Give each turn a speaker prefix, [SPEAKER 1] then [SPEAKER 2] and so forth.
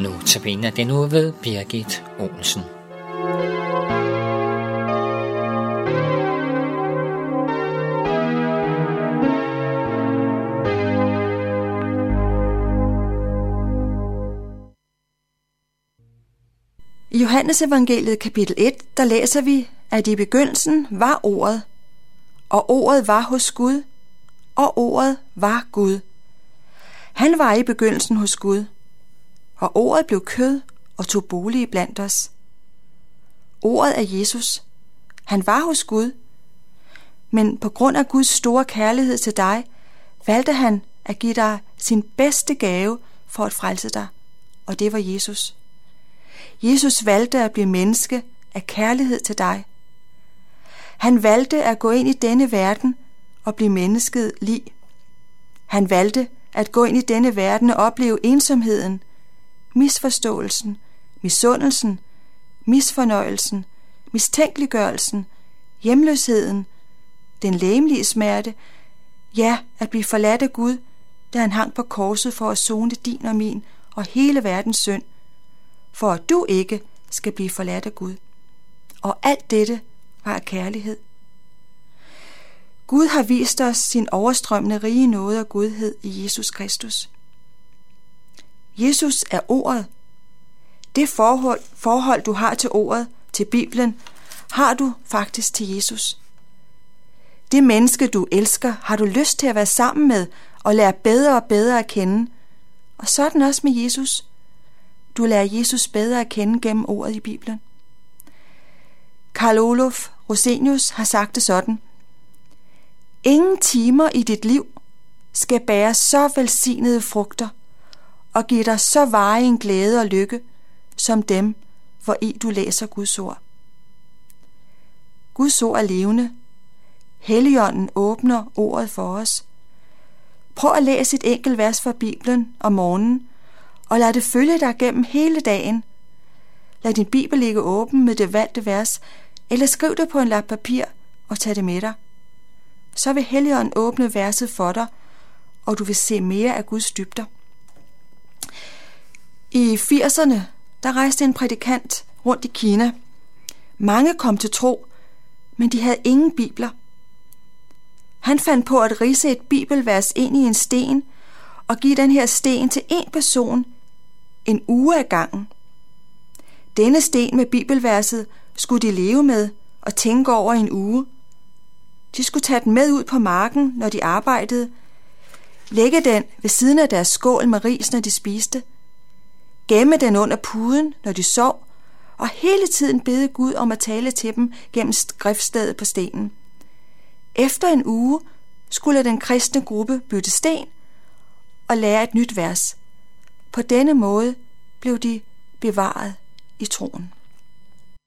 [SPEAKER 1] Notabene er den nu ved Birgit Olsen.
[SPEAKER 2] I Johannes evangeliet kapitel 1, der læser vi, at i begyndelsen var ordet, og ordet var hos Gud, og ordet var Gud. Han var i begyndelsen hos Gud, og ordet blev kød og tog bolig blandt os. Ordet er Jesus. Han var hos Gud, men på grund af Guds store kærlighed til dig, valgte han at give dig sin bedste gave for at frelse dig, og det var Jesus. Jesus valgte at blive menneske af kærlighed til dig. Han valgte at gå ind i denne verden og blive mennesket lig. Han valgte at gå ind i denne verden og opleve ensomheden, misforståelsen, misundelsen, misfornøjelsen, mistænkeliggørelsen, hjemløsheden, den læmelige smerte, ja, at blive forladt af Gud, da han hang på korset for at zone din og min og hele verdens synd, for at du ikke skal blive forladt af Gud. Og alt dette var af kærlighed. Gud har vist os sin overstrømmende rige nåde og godhed i Jesus Kristus. Jesus er ordet. Det forhold, forhold, du har til ordet, til Bibelen, har du faktisk til Jesus. Det menneske, du elsker, har du lyst til at være sammen med og lære bedre og bedre at kende. Og sådan også med Jesus. Du lærer Jesus bedre at kende gennem ordet i Bibelen. Karl Olof Rosenius har sagt det sådan. Ingen timer i dit liv skal bære så velsignede frugter og give dig så varig en glæde og lykke, som dem, hvor i du læser Guds ord. Guds ord er levende. Helligånden åbner ordet for os. Prøv at læse et enkelt vers fra Bibelen om morgenen, og lad det følge dig gennem hele dagen. Lad din Bibel ligge åben med det valgte vers, eller skriv det på en lap papir og tag det med dig. Så vil Helligånden åbne verset for dig, og du vil se mere af Guds dybder. I 80'erne, der rejste en prædikant rundt i Kina. Mange kom til tro, men de havde ingen bibler. Han fandt på at rise et bibelvers ind i en sten og give den her sten til en person en uge ad gangen. Denne sten med bibelverset skulle de leve med og tænke over en uge. De skulle tage den med ud på marken, når de arbejdede, lægge den ved siden af deres skål med ris, når de spiste, gemme den under puden, når de sov, og hele tiden bede Gud om at tale til dem gennem skriftstedet på stenen. Efter en uge skulle den kristne gruppe bytte sten og lære et nyt vers. På denne måde blev de bevaret i troen.